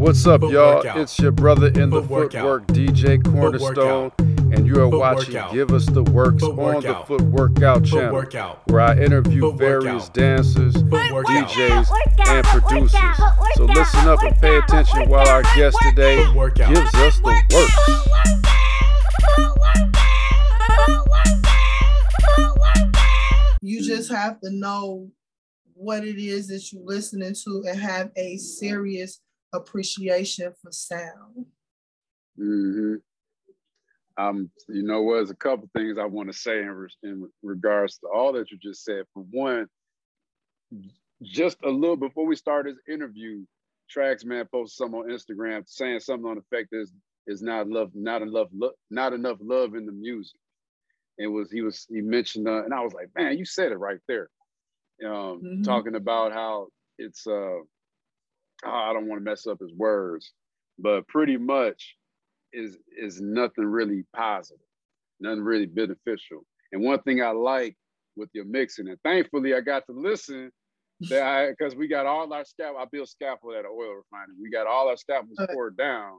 What's up, y'all? It's your brother in the footwork, DJ Cornerstone, and you are watching Give Us the Works on the Foot Workout channel, where I interview various dancers, DJs, and producers. So listen up and pay attention while our guest today gives us the works. You just have to know what it is that you're listening to and have a serious appreciation for sound. Mm-hmm. Um, you know what? There's a couple things I want to say in, re- in regards to all that you just said. For one, just a little before we start this interview, Traxman posted something on Instagram saying something on the fact there's is not love, not enough, love, not enough love in the music. It was he was he mentioned, uh, and I was like, man, you said it right there. Um, mm-hmm. talking about how it's uh oh, I don't want to mess up his words, but pretty much is is nothing really positive, nothing really beneficial. And one thing I like with your mixing, and thankfully I got to listen that I because we got all our scaffold. I built scaffold at an oil refinery. We got all our scaffolds poured down,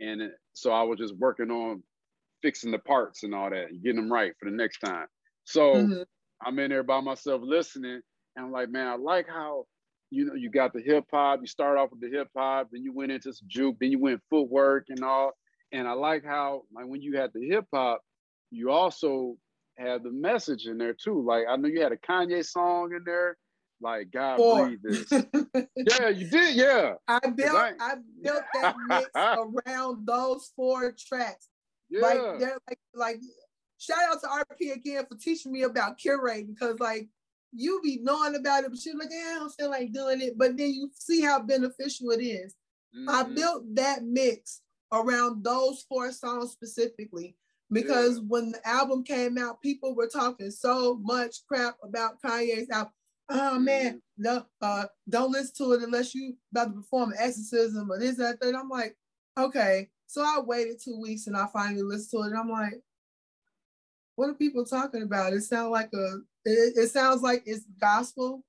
and it, so I was just working on fixing the parts and all that, and getting them right for the next time. So mm-hmm. I'm in there by myself listening, and I'm like, man, I like how you know, you got the hip hop, you start off with the hip hop, then you went into some juke, then you went footwork and all. And I like how, like, when you had the hip hop, you also had the message in there too. Like, I know you had a Kanye song in there, like God four. breathe this. yeah, you did. Yeah, I built I, I built that mix around those four tracks. Yeah. Like they're like like shout out to RP again for teaching me about curating because like you be knowing about it, but you're like, yeah, I don't feel like doing it. But then you see how beneficial it is. Mm-hmm. I built that mix around those four songs specifically because yeah. when the album came out, people were talking so much crap about Kanye's album. Oh man, mm-hmm. no, uh, don't listen to it unless you about to perform an exorcism or this, that, that. I'm like, okay. So I waited two weeks and I finally listened to it. And I'm like, what are people talking about? It sounds like a it, it sounds like it's gospel,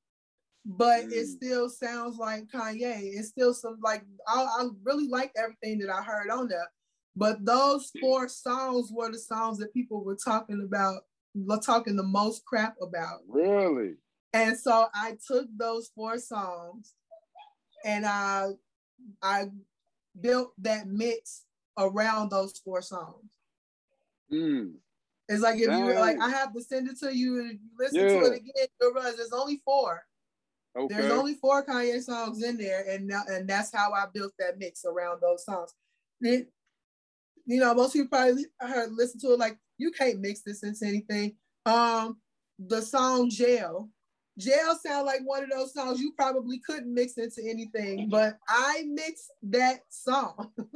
but mm. it still sounds like Kanye. It's still some like I, I really like everything that I heard on there. But those four songs were the songs that people were talking about, were talking the most crap about. Really? And so I took those four songs and I I built that mix around those four songs. Mm. It's like if Dang. you like, I have to send it to you and you listen yeah. to it again. Realize there's only four. Okay. There's only four Kanye songs in there, and now, and that's how I built that mix around those songs. It, you know, most people probably heard listen to it like you can't mix this into anything. Um, the song Jail. Jail sound like one of those songs you probably couldn't mix into anything, but I mixed that song.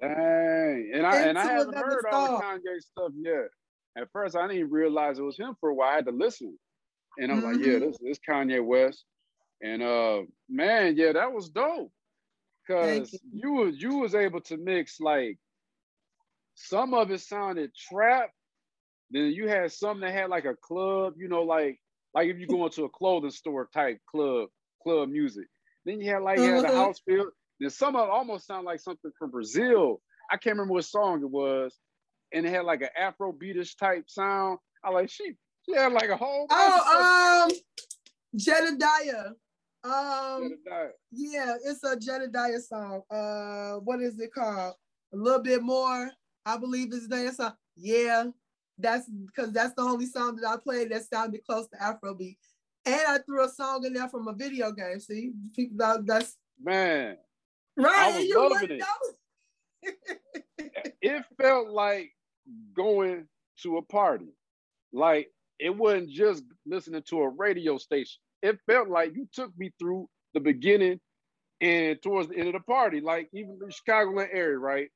Dang, and I and I haven't heard all the Kanye stuff yet at first I didn't realize it was him for a while. I had to listen. And I'm mm-hmm. like, yeah, mm-hmm. this, is Kanye West. And uh man, yeah, that was dope. Cause you. you was you was able to mix like some of it sounded trap. Then you had some that had like a club, you know, like like if you go into a clothing store type club, club music. Then you had like you had a mm-hmm. house feel. Then some of it almost sound like something from Brazil. I can't remember what song it was, and it had like an Afro beatish type sound. I like she she had like a whole. Oh, um, Jedediah. Um, Jedediah. yeah, it's a Jedediah song. Uh, what is it called? A little bit more. I believe is that song. Yeah, that's because that's the only song that I played that sounded close to Afrobeat. And I threw a song in there from a video game. See, people that, that's man. Right, I was you loving it. it felt like going to a party. Like it wasn't just listening to a radio station. It felt like you took me through the beginning and towards the end of the party. Like even the Chicagoland area, right?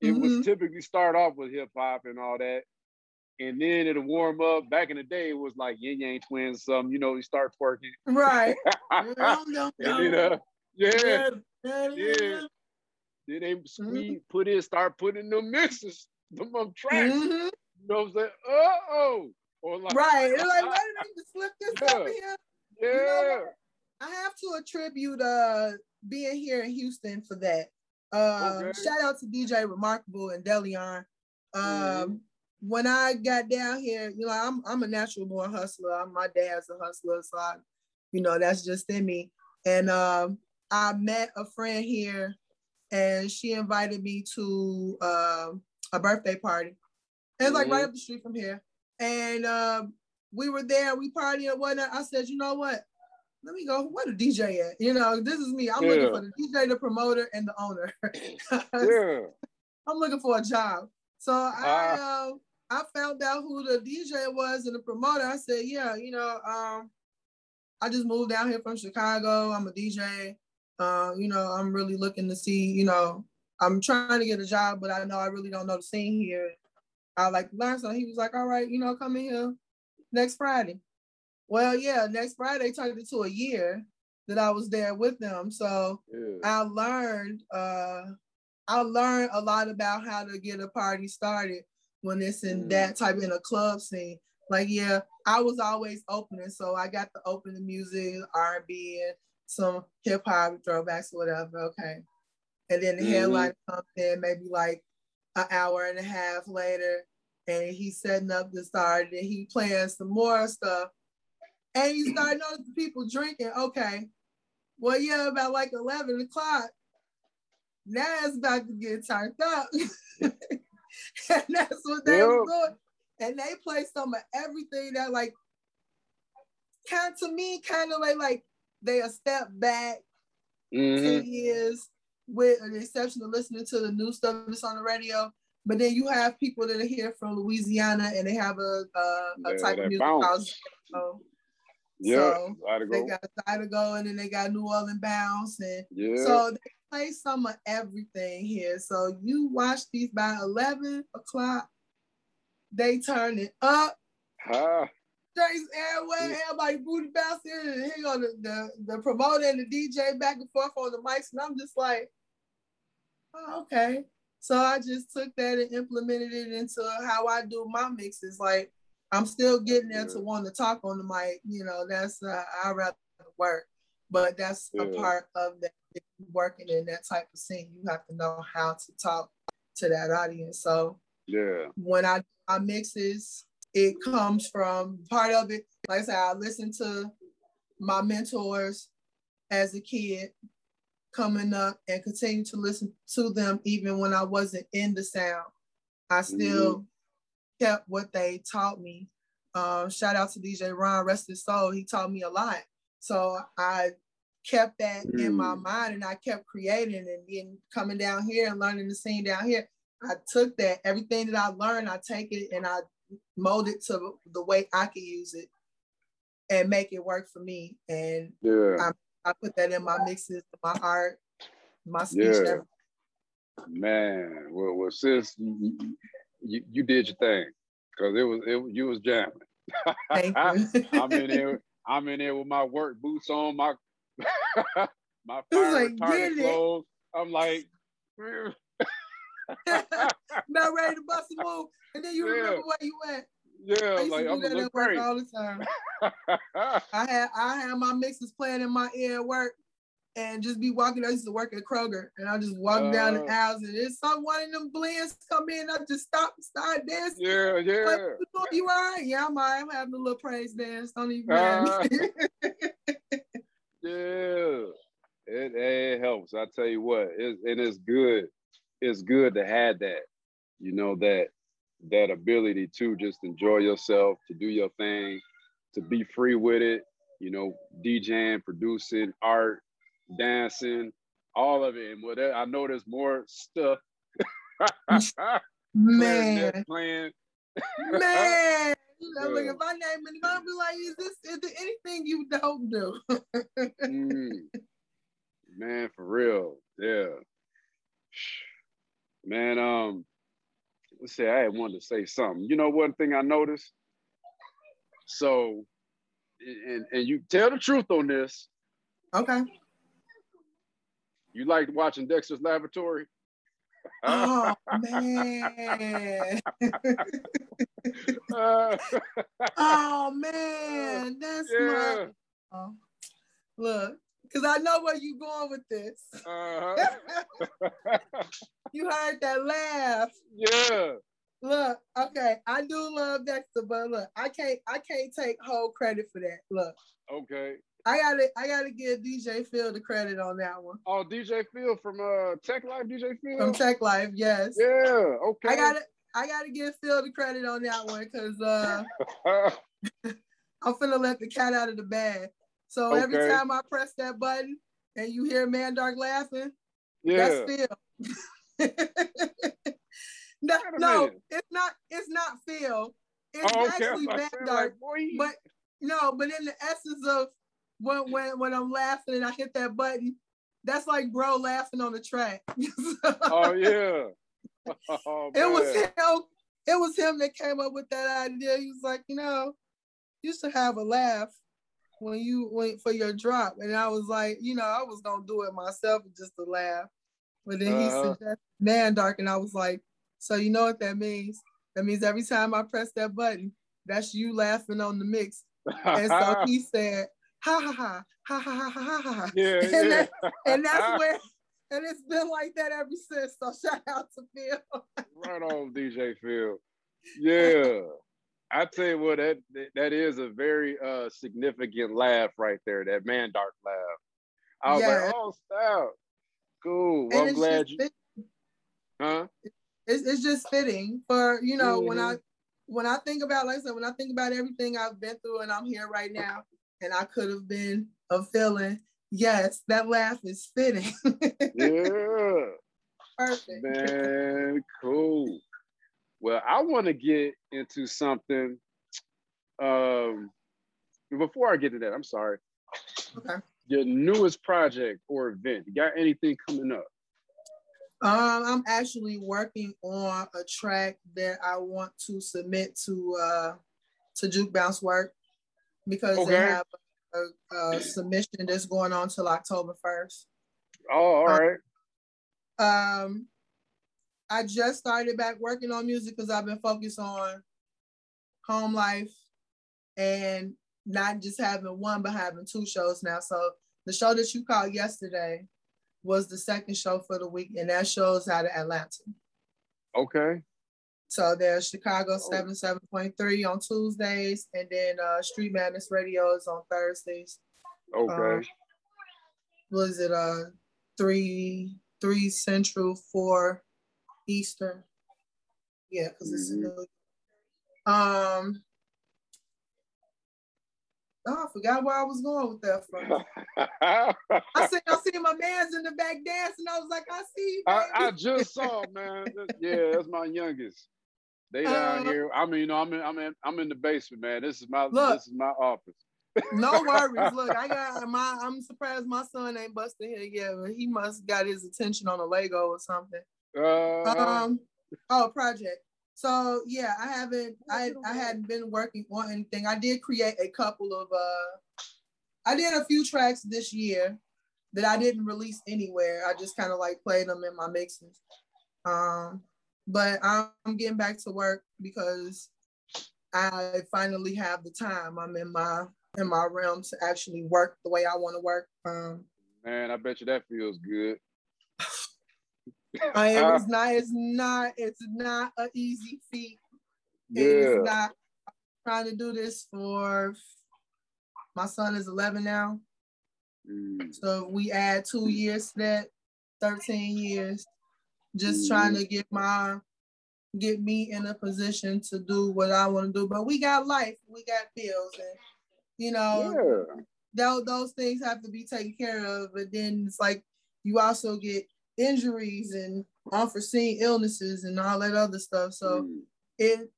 It mm-hmm. was typically start off with hip hop and all that. And then it'll warm up. Back in the day, it was like Ying Yang Twins, something, you know, you start twerking. Right. no, no, no. You know, yeah. Yeah. yeah. Then they squeeze, mm-hmm. put in, start putting the mixes them on tracks. Mm-hmm. You know what I'm saying? Uh oh. Or like, right. They're like, why did they slip this yeah. up here? Yeah. You know, I have to attribute uh being here in Houston for that. Um, okay. Shout out to DJ Remarkable and Delion. Um, mm-hmm. When I got down here, you know, I'm I'm a natural born hustler. I'm, my dad's a hustler, so I, you know, that's just in me. And um, I met a friend here, and she invited me to uh, a birthday party. It's mm-hmm. like right mm-hmm. up the street from here, and um, we were there. We partying and whatnot. I said, you know what? let me go. Where the DJ at? You know, this is me. I'm yeah. looking for the DJ, the promoter, and the owner. yeah. I'm looking for a job. So I uh, uh, I found out who the DJ was and the promoter. I said, yeah, you know, um, I just moved down here from Chicago. I'm a DJ. Uh, you know, I'm really looking to see, you know, I'm trying to get a job, but I know I really don't know the scene here. I like learn so he was like, all right, you know, come in here next Friday. Well, yeah, next Friday turned into a year that I was there with them. So yeah. I learned uh I learned a lot about how to get a party started when it's in mm. that type in a club scene. Like, yeah, I was always opening, so I got to open the music, R&B, and some hip hop throwbacks, whatever. Okay, and then the mm-hmm. headline comes in maybe like an hour and a half later, and he's setting up the start, and he playing some more stuff and you start noticing people drinking. Okay, well, yeah, about like 11 o'clock. Now it's about to get turned up. and that's what they yep. were doing. And they play some of everything that like kind to me, kind of like like they a step back mm-hmm. 10 years with an exception of listening to the new stuff that's on the radio. But then you have people that are here from Louisiana and they have a, a, a yeah, type of music house. Yeah, so they got Zydeco and then they got New Orleans Bounce and yeah. so they play some of everything here. So you watch these by eleven o'clock, they turn it up. Huh. Trace Airway, everybody booty bouncing, and here go the, the, the promoter and the DJ back and forth on the mics, and I'm just like, oh, okay. So I just took that and implemented it into how I do my mixes. Like I'm still getting there to want to talk on the mic. You know, that's uh, I rather work, but that's yeah. a part of that. Working in that type of scene, you have to know how to talk to that audience. So yeah, when I my mixes, it comes from part of it. Like I said, I listen to my mentors as a kid coming up and continue to listen to them even when I wasn't in the sound. I still mm-hmm kept what they taught me. Um, shout out to DJ Ron, rest his soul. He taught me a lot. So I kept that mm. in my mm. mind and I kept creating and then coming down here and learning the scene down here. I took that, everything that I learned, I take it and I mold it to the way I can use it and make it work for me. And yeah. I, I put that in my mixes, my art, my speech. Yeah. Man, well, well, sis, you, you did your thing because it was it you was jamming. Thank you. I'm in there. I'm in there with my work boots on, my my fire like, retardant clothes. I'm like, not ready to bust a move, and then you yeah. remember where you went. Yeah, I used like to do I'm that at work great. all the time. I had I had my mixes playing in my ear at work, and just be walking. I used to work at Kroger, and I just walk uh, down the aisles, and it's some one of them blends come in. I just stop, start dancing. Yeah, yeah. Like, you right? Yeah, I'm right. I'm having a little praise dance. Don't even. Uh, yeah, it, it helps. I tell you what, it, it is good. It's good to have that. You know that that ability to just enjoy yourself, to do your thing, to be free with it. You know, DJing, producing, art, dancing, all of it. And whatever I know there's more stuff. Man. playing. Man. You know, yeah. look, if I name it, I'll be like, is this is there anything you don't do? mm. Man, for real. Yeah. Man, um, let's say I had wanted to say something. You know, one thing I noticed. So, and and you tell the truth on this. Okay. You liked watching Dexter's Laboratory? Oh man. oh man, that's yeah. my oh. look. because I know where you going with this. Uh-huh. you heard that laugh. Yeah. Look, okay, I do Dexter, but look, I can't I can't take whole credit for that. Look. Okay. I gotta I gotta give DJ Phil the credit on that one. Oh, DJ Phil from uh Tech Life, DJ Phil? From Tech Life, yes. Yeah, okay. I gotta I gotta give Phil the credit on that one because uh I'm finna let the cat out of the bag. So okay. every time I press that button and you hear Mandark laughing, yeah. that's Phil. no, no it's not. It's not Phil. It's oh, okay. actually Man Dark. Like, but no, but in the essence of when when when I'm laughing and I hit that button, that's like bro laughing on the track. oh yeah. Oh, it was him. It was him that came up with that idea. He was like, you know, used to have a laugh when you went for your drop, and I was like, you know, I was gonna do it myself just to laugh, but then uh-huh. he suggested Mandark, and I was like, so you know what that means? That means every time I press that button, that's you laughing on the mix. And so he said, ha ha ha, ha ha ha ha ha. Yeah, and, yeah. That, and that's where, and it's been like that ever since. So shout out to Phil. right on, DJ Phil. Yeah. I tell you what, that that is a very uh, significant laugh right there. That Mandark laugh. I was yeah. like, oh, stop. Cool. Well, I'm glad you. Been, huh? It's just fitting for you know mm-hmm. when I when I think about like I said when I think about everything I've been through and I'm here right now and I could have been a feeling. Yes, that laugh is fitting. yeah. Perfect. Man, cool. Well, I want to get into something. Um, before I get to that, I'm sorry. Okay. Your newest project or event. You got anything coming up? Um, I'm actually working on a track that I want to submit to uh to Juke Bounce Werk because okay. they have a, a, submission that's going on till October 1st. Oh, all um, right. Um, I just started back working on music because I've been focused on home life and not just having one, but having two shows now. So the show that you called yesterday was the second show for the week, and that show's out of Atlanta. Okay. So there's Chicago 77.3 on Tuesdays, and then uh, Street Madness Radio is on Thursdays. Okay. Um, was it uh three three central, four Eastern. Yeah, because it's mm-hmm. um. Oh, I forgot where I was going with that from. I said I see my man's in the back dancing. I was like, I see. I, I, just saw, man. yeah, that's my youngest. They down uh, here. I mean, you know, I'm in, I'm in, I'm in the basement, man. This is my, look, this is my office. no worries. Look, I got my. I'm surprised my son ain't busted here yet, but he must got his attention on a Lego or something. Uh, um, oh, project. So yeah, I haven't. I I hadn't been working on anything. I did create a couple of. uh I did a few tracks this year that I didn't release anywhere. I just kind of like played them in my mixes. Um, but I'm getting back to work because I finally have the time. I'm in my in my realm to actually work the way I want to work. Um, Man, I bet you that feels good. I am, it's not. It's not. It's not an easy feat. Yeah. It's not. I'm trying to do this for. My son is 11 now. Mm. So we add two years to that, 13 years. Just mm. trying to get my get me in a position to do what I want to do. But we got life, we got bills, and you know, yeah. th- those things have to be taken care of. But then it's like you also get injuries and unforeseen illnesses and all that other stuff. So mm. it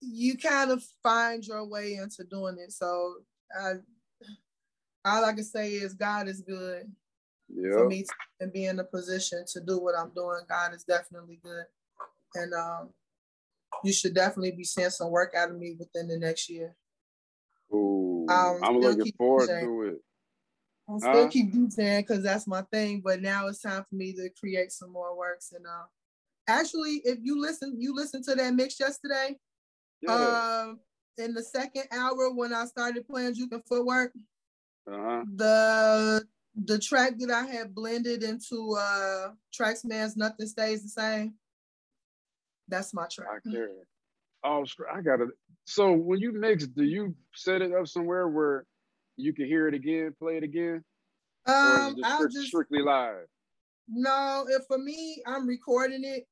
you kind of find your way into doing it. So I all I can say is God is good yep. for me to be in a position to do what I'm doing. God is definitely good. And um, you should definitely be seeing some work out of me within the next year. Ooh, um, I'm looking forward to it. I'll still keep DJing because that's my thing, but now it's time for me to create some more works. And uh, actually, if you listen, you listen to that mix yesterday. Yeah. Um, in the second hour when I started playing juke and footwork, uh-huh. the the track that I had blended into uh Traxman's Nothing Stays the Same. That's my track. I care. Oh, I gotta. So when you mix, do you set it up somewhere where you can hear it again, play it again? Um, I'll strict, just strictly live. No, if for me, I'm recording it,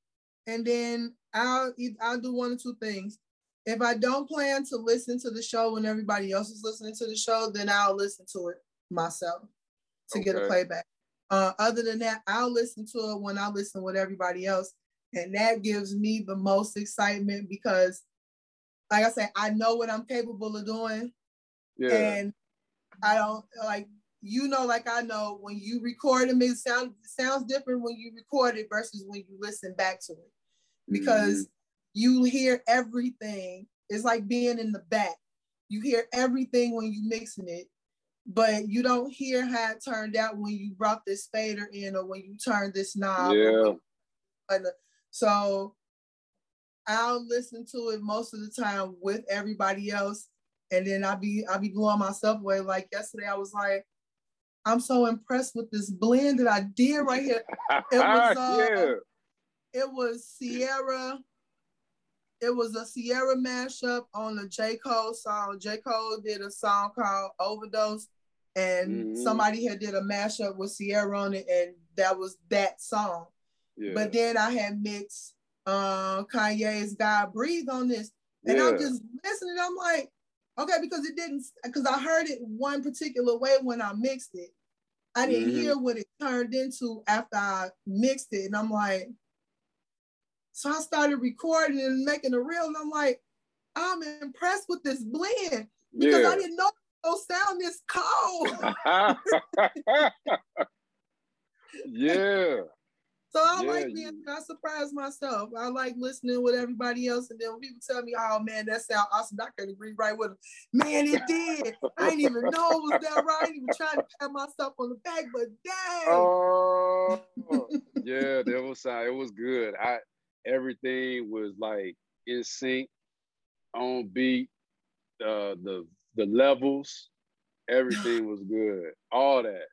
and then I'll I'll do one or two things. If I don't plan to listen to the show when everybody else is listening to the show, then I'll listen to it myself to okay. get a playback. Uh, other than that, I'll listen to it when I listen with everybody else. And that gives me the most excitement because, like I said, I know what I'm capable of doing. Yeah. And I don't like you know, like I know when you record them, it sound it sounds different when you record it versus when you listen back to it. Because mm-hmm. you hear everything. It's like being in the back. You hear everything when you mixing it but you don't hear how it turned out when you brought this fader in or when you turned this knob. Yeah. So I'll listen to it most of the time with everybody else. And then I'll be I'll be blowing myself away. Like yesterday, I was like, I'm so impressed with this blend that I did right here. It was uh, yeah. it was Sierra. It was a Sierra mashup on the J. Cole song. J. Cole did a song called Overdose and mm-hmm. somebody had did a mashup with Sierra on it, and that was that song. Yeah. But then I had mixed uh, Kanye's God Breathe on this, and yeah. I'm just listening. I'm like, okay, because it didn't, because I heard it one particular way when I mixed it. I didn't mm-hmm. hear what it turned into after I mixed it, and I'm like, so I started recording and making a reel, and I'm like, I'm impressed with this blend because yeah. I didn't know sound this cold. yeah. So I yeah, like being, I surprise myself. I like listening with everybody else. And then when people tell me, oh man, that sound awesome, I can agree right with them. Man, it did. I didn't even know it was that right. I didn't even trying to pat myself on the back, but dang. Oh, yeah, that was uh, it was good. I everything was like in sync, on beat. Uh, the the levels, everything was good. All that.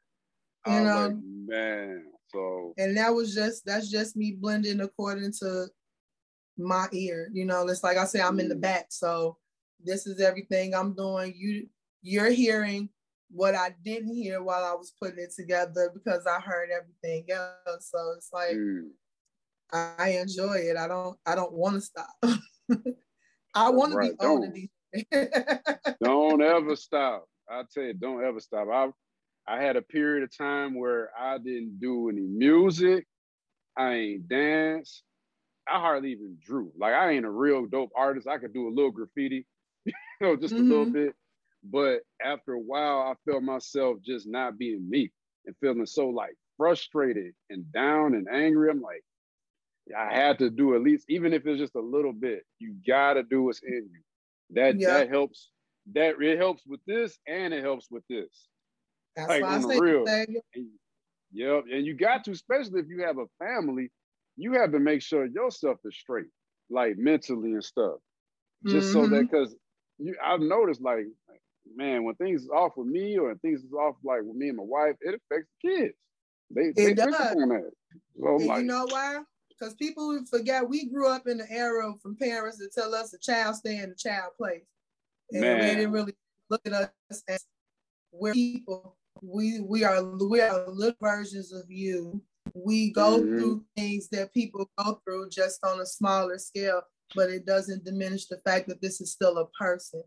You I know, like, man. So and that was just that's just me blending according to my ear. You know, it's like I say, I'm in the mm. back. So this is everything I'm doing. You you're hearing what I didn't hear while I was putting it together because I heard everything else. So it's like mm. I enjoy it. I don't I don't want to stop. I want right. to be on these don't ever stop. I tell you, don't ever stop. I I had a period of time where I didn't do any music. I ain't dance. I hardly even drew. Like I ain't a real dope artist. I could do a little graffiti, you know, just mm-hmm. a little mm-hmm. bit. But after a while, I felt myself just not being me and feeling so like frustrated and down and angry. I'm like, I had to do at least, even if it's just a little bit. You gotta do what's in you. That yeah. that helps. That it helps with this, and it helps with this. That's like on the real. And, yep, and you got to, especially if you have a family, you have to make sure yourself is straight, like mentally and stuff. Just mm-hmm. so that because mm-hmm. you, I've noticed, like, man, when things is off with me or things is off like with me and my wife, it affects the kids. They, it they does. on that. So like, you know why? because people forget we grew up in the era from parents that tell us a child stay in the child place. And Man. they didn't really look at us as we're people. We we are we are little versions of you. We go mm-hmm. through things that people go through just on a smaller scale, but it doesn't diminish the fact that this is still a person.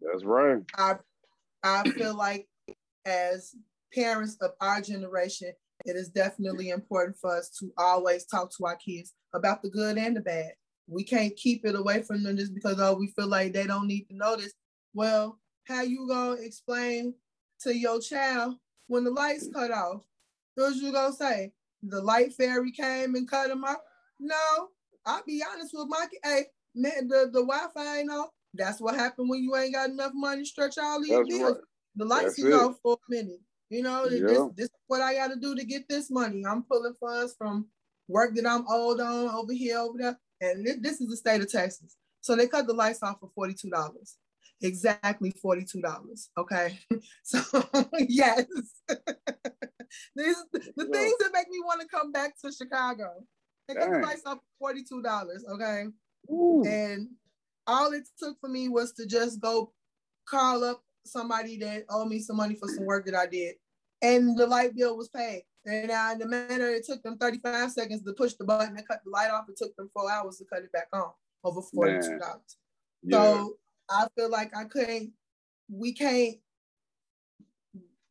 That's right. I I feel like as parents of our generation, it is definitely important for us to always talk to our kids about the good and the bad. We can't keep it away from them just because oh we feel like they don't need to know this. Well, how you gonna explain to your child when the lights cut off? What you gonna say? The light fairy came and cut them off? No, I'll be honest with my hey, man, the, the Wi-Fi ain't off. That's what happened when you ain't got enough money to stretch all these That's bills. Right. The lights is off for a minute. You know, yeah. this, this is what I got to do to get this money. I'm pulling funds from work that I'm owed on over here, over there. And this is the state of Texas. So they cut the lights off for $42. Exactly $42. Okay. So, yes. These the things that make me want to come back to Chicago. They cut the off forty-two dollars, okay? Ooh. And all it took for me was to just go call up somebody that owed me some money for some work that I did. And the light bill was paid. And in the manner it took them 35 seconds to push the button and cut the light off, it took them four hours to cut it back on over $42. Yeah. So I feel like I couldn't, we can't,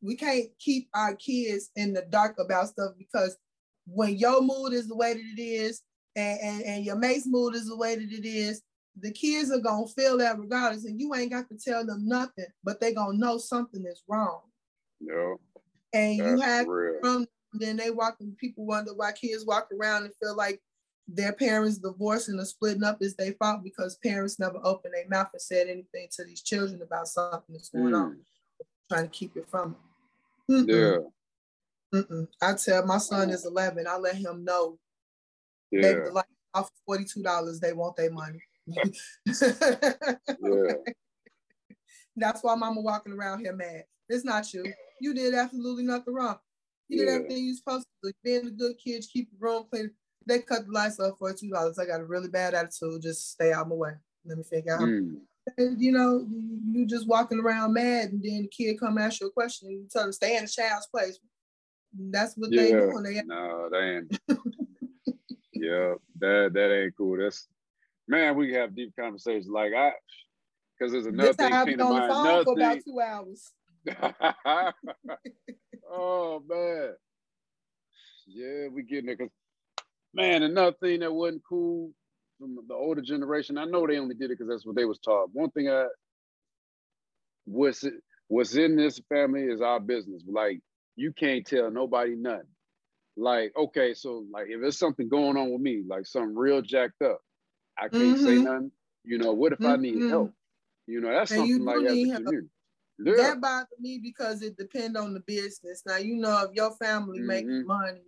we can't keep our kids in the dark about stuff because when your mood is the way that it is and, and, and your mate's mood is the way that it is, the kids are gonna feel that regardless, and you ain't got to tell them nothing, but they gonna know something is wrong. No. And you have from then they walk and people wonder why kids walk around and feel like their parents divorcing or splitting up is their fault because parents never opened their mouth and said anything to these children about something that's going mm. on, trying to keep it from them. Mm-mm. Yeah. Mm-mm. I tell my son is 11. I let him know. Yeah. They like off $42. They want their money. yeah. That's why mama walking around here mad. It's not you. You did absolutely nothing wrong. You did yeah. everything you supposed to do. Being a good kid, keep your room clean. They cut the lights off for two dollars. I got a really bad attitude. Just stay out of my way. Let me figure out. Mm. And, you know, you just walking around mad, and then the kid come ask you a question, and you tell them stay in the child's place. That's what yeah. they doing. They no, they ain't. yeah, that that ain't cool. That's man, we have deep conversations. Like I, because there's another this thing. I've been on the phone for about two hours. oh man, yeah, we getting it. Cause man, another thing that wasn't cool from the older generation. I know they only did it because that's what they was taught. One thing I it, what's in this family is our business. Like you can't tell nobody nothing. Like okay, so like if there's something going on with me, like something real jacked up, I can't mm-hmm. say nothing. You know, what if mm-hmm. I need mm-hmm. help? You know, that's and something like community. Yeah. That bothered me because it depends on the business. Now you know if your family mm-hmm. making money,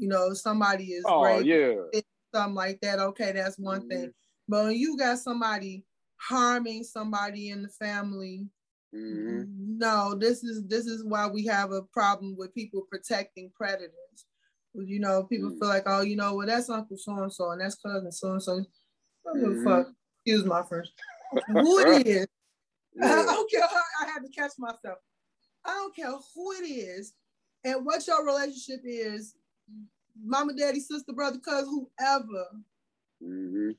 you know somebody is oh yeah something like that. Okay, that's one mm-hmm. thing. But when you got somebody harming somebody in the family, mm-hmm. no, this is this is why we have a problem with people protecting predators. You know, people mm. feel like, oh, you know, well, that's Uncle so and so, and that's cousin so and so. Fuck, excuse my French. Who it is? Yeah. I don't care. I had to catch myself. I don't care who it is and what your relationship is, mama, daddy, sister, brother, cousin, whoever. Mm-hmm.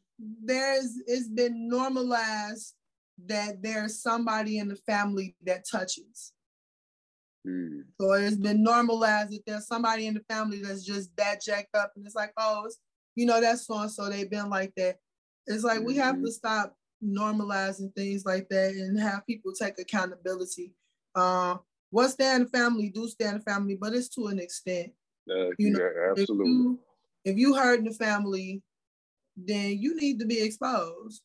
There's it's been normalized that there's somebody in the family that touches. Mm. So it's been normalized that there's somebody in the family that's just that jacked up, and it's like, oh, it's, you know, that's so and so they've been like that. It's like mm-hmm. we have mm-hmm. to stop normalizing things like that and have people take accountability. Uh, what's stand family do stand family, but it's to an extent. Uh, you know, yeah, absolutely. If you, if you hurt in the family, then you need to be exposed.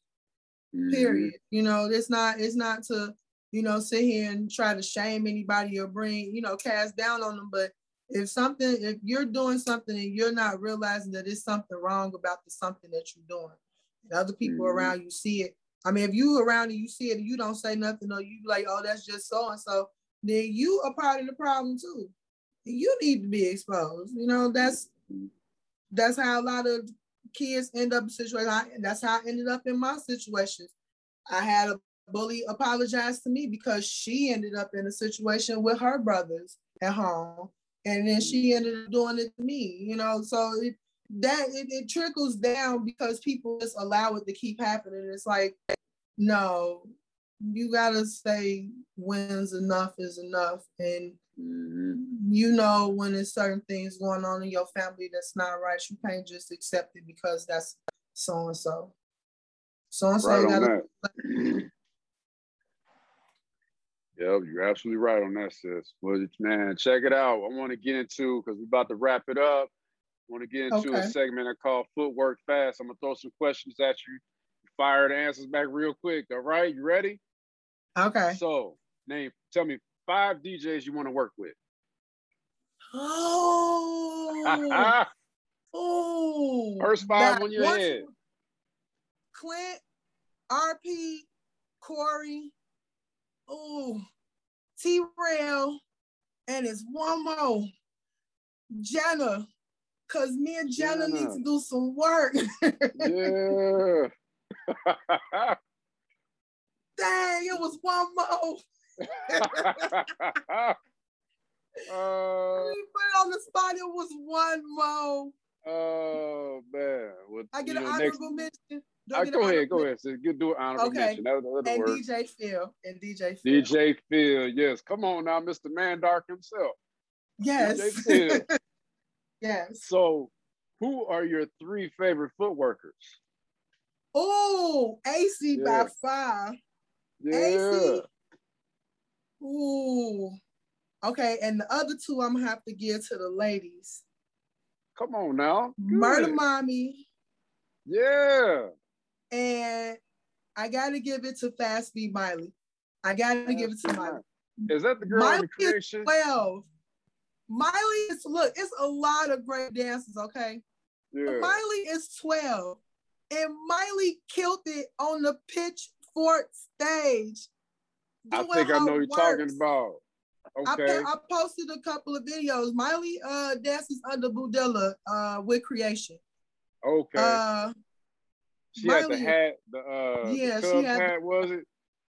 Mm-hmm. Period. You know, it's not it's not to you know sit here and try to shame anybody or bring you know cast down on them, but if something if you're doing something and you're not realizing that it's something wrong about the something that you're doing and other people mm-hmm. around you see it I mean, if you around and you see it and you don't say nothing, or you like, oh, that's just so and so, then you are part of the problem too. You need to be exposed. You know, that's that's how a lot of kids end up in situations. That's how I ended up in my situations. I had a bully apologize to me because she ended up in a situation with her brothers at home. And then she ended up doing it to me, you know. So it, that it, it trickles down because people just allow it to keep happening. It's like, no, you gotta say when's enough is enough. And mm-hmm. you know when there's certain things going on in your family that's not right, you can't just accept it because that's so and so. So and so Yep, you're absolutely right on that, sis. Well, man, check it out. I want to get into because we're about to wrap it up I want to get into okay. a segment I call Footwork Fast. I'm gonna throw some questions at you. Fire the answers back real quick. All right, you ready? Okay. So, name, tell me five DJs you want to work with. Oh. oh. First five on your head. Clint, RP, Corey, oh, T Rail, and it's one more. Jenna, cause me and Jenna, Jenna. need to do some work. yeah. Dang, it was one more. Uh, put it on the spot. It was one more. Oh man! Well, I get an know, honorable next... mention. I, go ahead, go ahead. So you do an honorable okay. mention. That, that and work. DJ Phil. And DJ Phil. DJ Phil, yes. Come on now, Mr. Mandark himself. Yes. DJ Phil. yes. So, who are your three favorite footworkers? Oh, AC yeah. by far. Yeah. AC. Ooh. Okay, and the other two I'm gonna have to give to the ladies. Come on now. Good. Murder Mommy. Yeah. And I gotta give it to Fast Beat Miley. I gotta Fast give it to Miley. Is that the girl Miley in the creation? Is 12. Miley is look, it's a lot of great dances, okay? Yeah. Miley is 12. And Miley killed it on the pitchfork stage. I think I know you're talking about. Okay. I, I, posted a couple of videos. Miley uh dances under Budilla uh with creation. Okay. Uh she Miley, had the hat, the uh yeah, the she had hat, was it?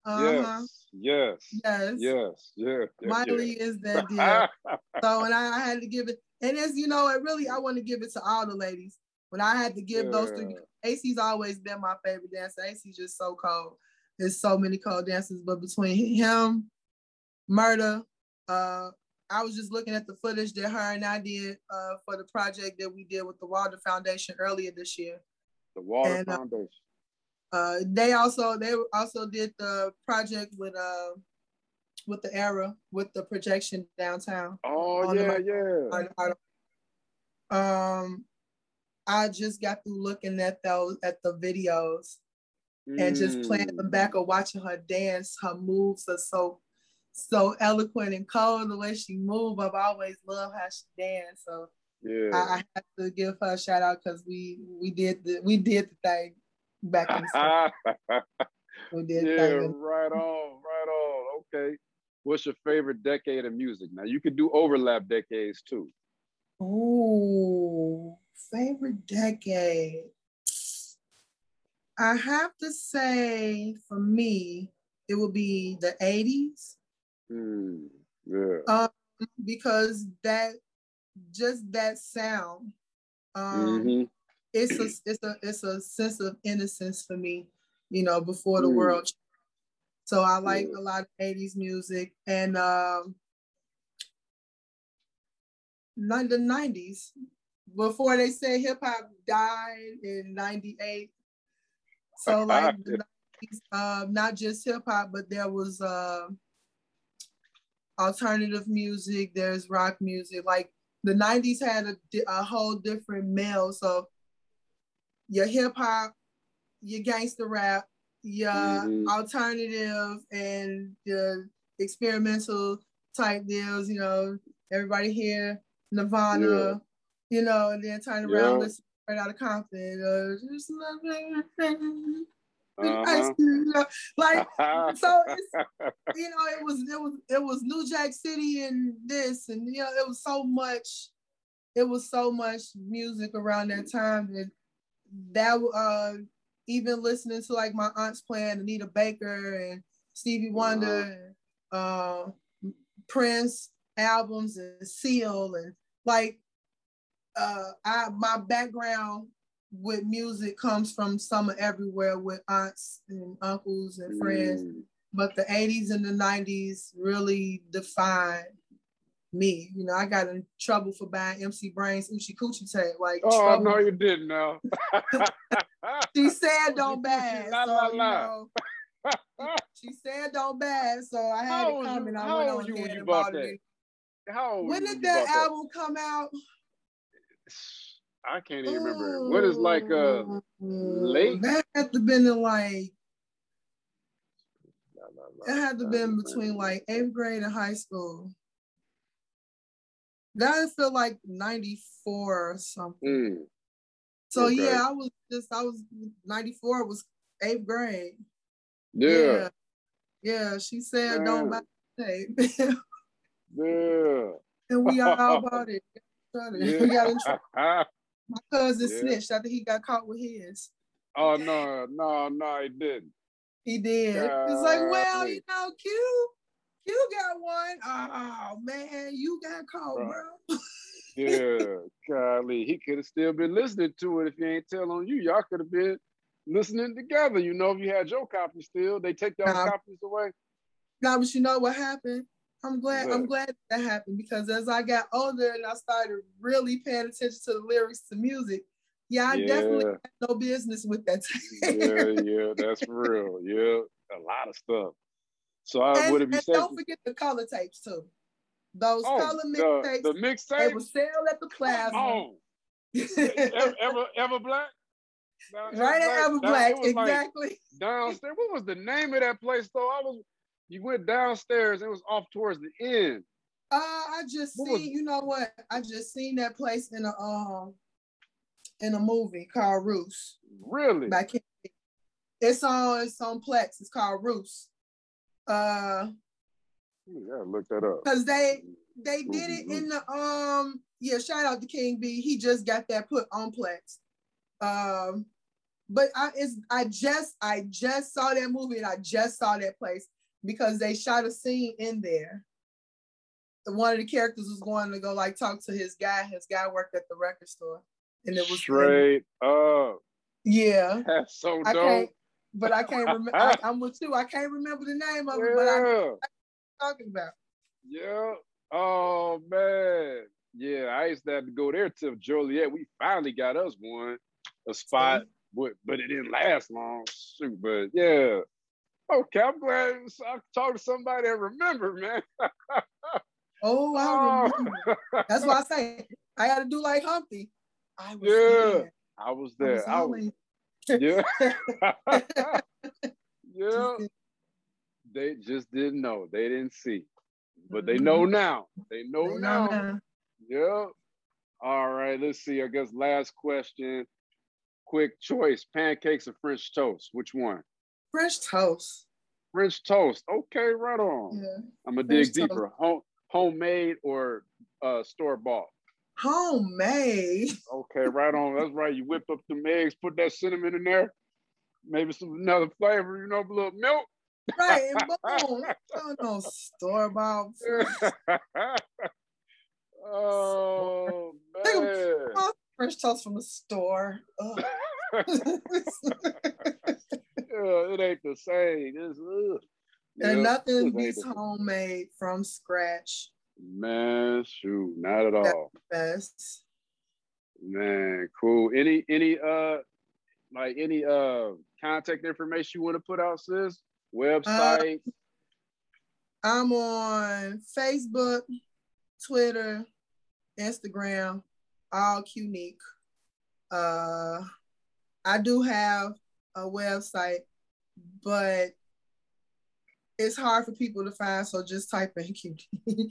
Uh-huh. Yes, yes, yes, yes, yes. Miley yes. is that deal. so, and I, I, had to give it, and as you know, it really, I want to give it to all the ladies. When I had to give yeah. those three, AC's always been my favorite dancer. AC's just so cold. There's so many cold dancers, but between him, Murder, uh, I was just looking at the footage that her and I did uh, for the project that we did with the Walder Foundation earlier this year. The Walder and, uh, Foundation. Uh, they also they also did the project with uh with the era with the projection downtown. Oh yeah, the, yeah. Um, I just got through looking at those at the videos mm. and just playing them back or watching her dance. Her moves are so so eloquent and cold. The way she moved, I've always loved how she danced. So yeah, I, I have to give her a shout out because we we did the we did the thing back in the we did yeah, right on, right on. Okay. What's your favorite decade of music? Now you could do overlap decades too. Oh, favorite decade. I have to say for me, it would be the 80s. Mm, yeah. Um, because that just that sound. Um, mm-hmm. it's a it's a it's a sense of innocence for me, you know, before the mm. world. So I like yeah. a lot of 80s music and um the 90s before they say hip hop died in 98. So like the 90s, uh, not just hip hop, but there was uh, alternative music, there's rock music. Like the 90s had a, a whole different male. So your hip hop, your gangster rap, your mm-hmm. alternative and the experimental type deals, you know, everybody here, Nirvana, yeah. you know, and then turn around, yeah. listen right out of Compton. Uh, just uh-huh. like so it's you know it was it was it was New Jack City and this and you know it was so much it was so much music around that time that that uh even listening to like my aunts playing Anita Baker and Stevie Wonder uh-huh. and uh, Prince albums and Seal and like uh I my background with music comes from summer everywhere with aunts and uncles and friends. Mm. But the 80s and the 90s really defined me. You know, I got in trouble for buying MC Brain's Oochie Coochie tape. Like, oh trouble. no, you didn't. Now she said don't bad. La, so, la, la. You know, she said don't bad, so I had how to come and I went on ahead and bought it. How when did that album come out? I can't even remember. What is like uh late? That had to been in like it had to been between like eighth grade and high school. That feel like 94 or something. Mm. So okay. yeah, I was just I was 94 was eighth grade. Yeah. Yeah, yeah she said yeah. don't buy tape. yeah. And we all bought it Yeah. he got in trouble. My cousin yeah. snitched after he got caught with his. Oh no, no, no, he didn't. He did. God. It's like, well, you know, Q, Q got one. Oh man, you got caught, bro. yeah, golly, he could have still been listening to it if he ain't tell on you. Y'all could have been listening together. You know, if you had your copy still, they take your nah, copies away. Now, but you know what happened? I'm glad. I'm glad that happened because as I got older and I started really paying attention to the lyrics to music, yeah, I yeah. definitely had no business with that. yeah, yeah, that's real. Yeah, a lot of stuff. So I and, would have been. Don't forget the color tapes too. Those oh, color mixtapes. The, the mixtape. They were sell at the plaza. Oh, ever, ever, ever black. right at Ever Black, exactly. Like downstairs. What was the name of that place though? I was you went downstairs, it was off towards the end. Uh I just what seen, was... you know what? I just seen that place in a um in a movie called Roos. Really? By It's on it's on Plex. It's called Roos. Uh yeah, look that up. Because they they did it in the um yeah, shout out to King B. He just got that put on Plex. Um, but I is I just I just saw that movie and I just saw that place because they shot a scene in there. One of the characters was going to go like talk to his guy. His guy worked at the record store, and it was straight up. Yeah, that's so I dope. but I can't remember. I'm with you. I can't remember the name of yeah. it, but I, know talking about. Yeah. Oh man. Yeah, I used to have to go there to Joliet. We finally got us one a spot, but but it didn't last long. Shoot, but yeah. Okay, I'm glad I talked to somebody that remember, man. oh, I remember. That's why I say I got to do like Humpty. I was yeah, there. I was there. I was, I was yeah. yeah. They just didn't know. They didn't see. But they know mm-hmm. now. They know they now. now. Yeah. All right. Let's see. I guess last question quick choice pancakes or French toast? Which one? French toast. French toast. Okay, right on. Yeah. I'm gonna dig deeper. Home, homemade or uh, store bought? Homemade. Okay, right on. That's right. You whip up the eggs, put that cinnamon in there, maybe some another flavor, you know, a little milk. Right, and boom. no store bought. oh man. French toast from the store. Yeah, it ain't the same. It's, and yeah, nothing beats homemade from scratch. Man, shoot, not at all. Best. Man, cool. Any any uh like any uh contact information you want to put out, sis? Website. Uh, I'm on Facebook, Twitter, Instagram, all Cuenique. Uh, I do have a website, but it's hard for people to find. So just type in yeah.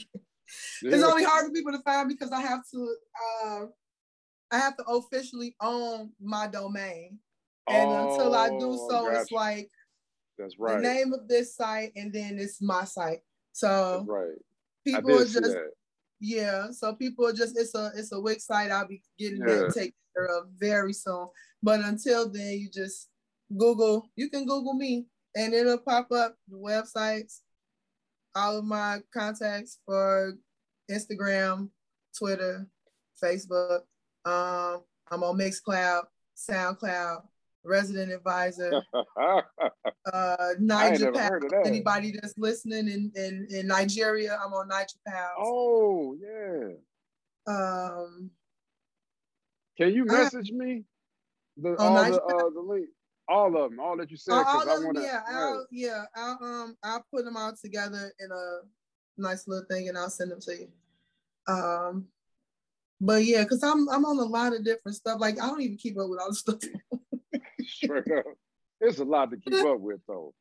It's only hard for people to find because I have to. Uh, I have to officially own my domain, and oh, until I do oh, so, gotcha. it's like that's right. The name of this site, and then it's my site. So that's right. People just yeah, so people just it's a it's a Wix site. I'll be getting yeah. that taken care of very soon. But until then, you just Google. You can Google me, and it'll pop up the websites, all of my contacts for Instagram, Twitter, Facebook. Um, I'm on Mixcloud, SoundCloud, resident advisor. uh, Niger Pal. Anybody that's listening in, in, in Nigeria, I'm on Niger Pal. Oh, yeah. Um, Can you message I, me the, all the, uh, the link? All of them, all that you said. Uh, all of wanna, yeah, I'll, yeah. I'll um, I'll put them all together in a nice little thing, and I'll send them to you. Um, but yeah, cause I'm I'm on a lot of different stuff. Like I don't even keep up with all the stuff. Straight up. It's a lot to keep up with though.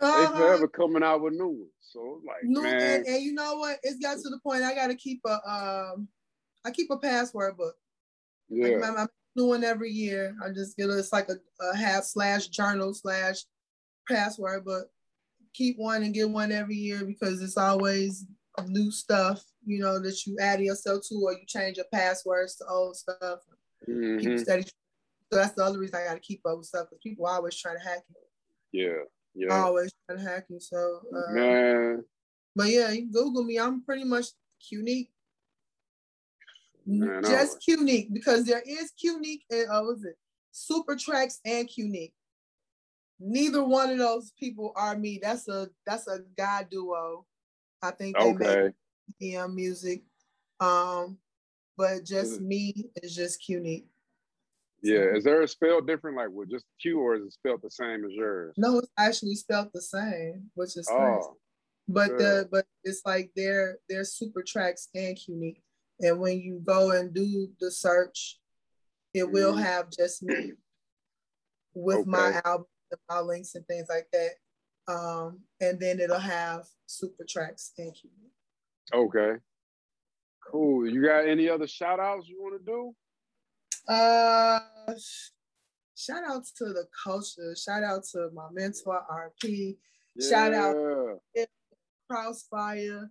Uh-huh. They forever coming out with new ones. So like new, man. And, and, you know what? It's got to the point I gotta keep a um I keep a password book. Yeah. Like, I'm, I'm doing every year. I just get a, it's like a, a half slash journal slash password but Keep one and get one every year because it's always new stuff, you know, that you add yourself to, or you change your passwords to old stuff. Mm-hmm. Keep steady. So that's the other reason I got to keep up with stuff because people always trying to hack you. Yeah, yeah. Always trying to hack you. So uh, man. But yeah, you Google me. I'm pretty much Cuenique. Just Cuenique because there is Cuenique and uh, was it super tracks and Cuenique. Neither one of those people are me. That's a that's a guy duo. I think they okay. make EDM music. Um, but just me is just Cuenique. Yeah, is there a spell different, like with just Q, or is it spelled the same as yours? No, it's actually spelled the same, which is oh, But good. the but it's like they're they're super tracks and Cuenique. And when you go and do the search, it will mm-hmm. have just me with okay. my album, my links and things like that. Um, and then it'll have super tracks and Cuenique. Okay. Cool. You got any other shout outs you want to do? Uh, shout out to the culture. Shout out to my mentor RP. Yeah. Shout out to Crossfire,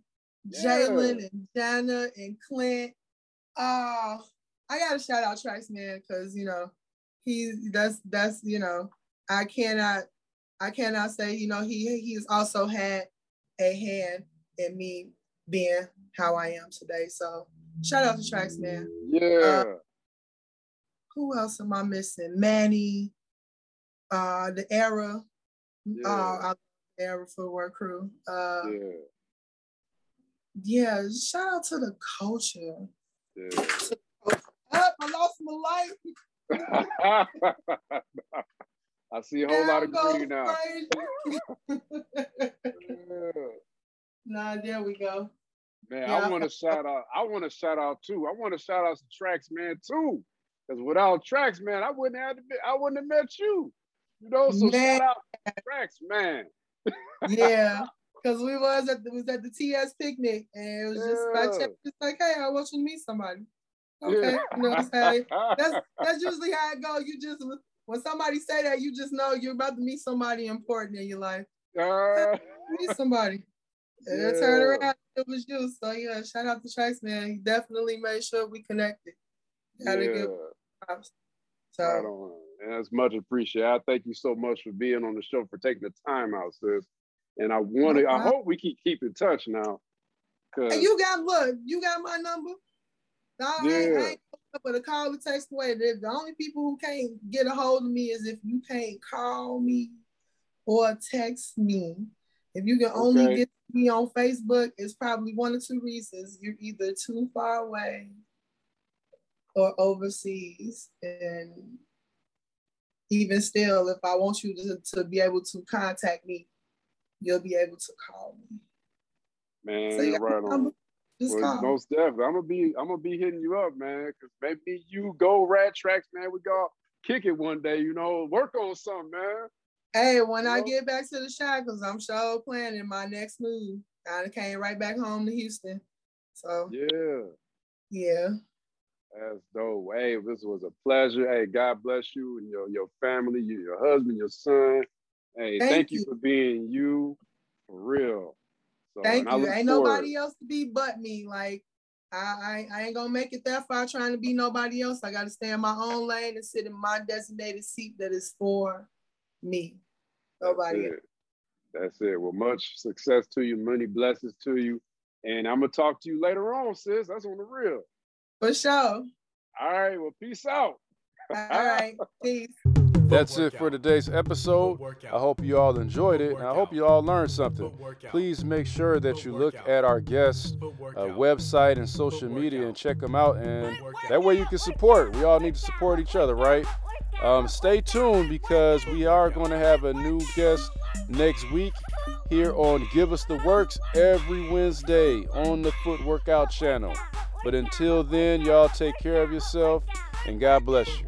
yeah. Jalen and Jana and Clint. Uh, I gotta shout out Trax Man because you know he's that's that's you know I cannot I cannot say you know he he's also had a hand in me being how I am today. So shout out to Trax Man. Yeah. Uh, who else am I missing? Manny, uh, the era, yeah. uh, the era footwork crew. Uh, yeah. Yeah, shout out to the culture. Yeah. I lost my life. I see a whole lot of green now. yeah. Nah, there we go. Man, yeah. I want to shout out. I want to shout out too. I want to shout out to Trax Man too. Because without Trax Man, I wouldn't have be, I wouldn't have met you. You know, so man. shout out Trax, man. yeah. Cause we was at the was at the TS picnic and it was just yeah. Just like, hey, I want you to meet somebody. Okay. Yeah. You know what I'm saying? That's that's usually how it goes. You just when somebody say that, you just know you're about to meet somebody important in your life. Uh, meet somebody. And yeah. turn around, it was you. So yeah, shout out to Trax, man. He definitely made sure we connected. Had yeah. a good so, and that's much appreciated. I thank you so much for being on the show, for taking the time out, sis. And I want to, I uh-huh. hope we keep keep in touch now. Cause you got look, you got my number. No, yeah. I ain't, I ain't but a call or text away. The only people who can't get a hold of me is if you can't call me or text me. If you can only okay. get me on Facebook, it's probably one or two reasons. You're either too far away or overseas. And even still, if I want you to, to be able to contact me, you'll be able to call me. Man, so you're right on. Just well, call. most definitely. I'm gonna be I'm gonna be hitting you up, man. Cause maybe you go rat tracks, man. We go kick it one day, you know, work on something, man. Hey, when you I know? get back to the shackles, I'm sure planning my next move. I came right back home to Houston. So yeah. Yeah. That's dope. Hey, this was a pleasure. Hey, God bless you and your, your family, you, your husband, your son. Hey, thank, thank you. you. for being you for real. So, thank you. Ain't nobody else to be but me. Like I, I, I ain't gonna make it that far trying to be nobody else. I gotta stay in my own lane and sit in my designated seat that is for me. Nobody That's it. That's it. Well, much success to you, many blessings to you. And I'm gonna talk to you later on, sis. That's on the real. For sure. All right. Well, peace out. All right. Peace. That's it for today's episode. I hope you all enjoyed it, and I hope you all learned something. Please make sure that you look at our guests' uh, website and social media and check them out, and that way you can support. We all need to support each other, right? Um, stay tuned because we are going to have a new guest next week here on Give Us the Works every Wednesday on the Foot Workout channel. But until then, y'all take care of yourself and God bless you.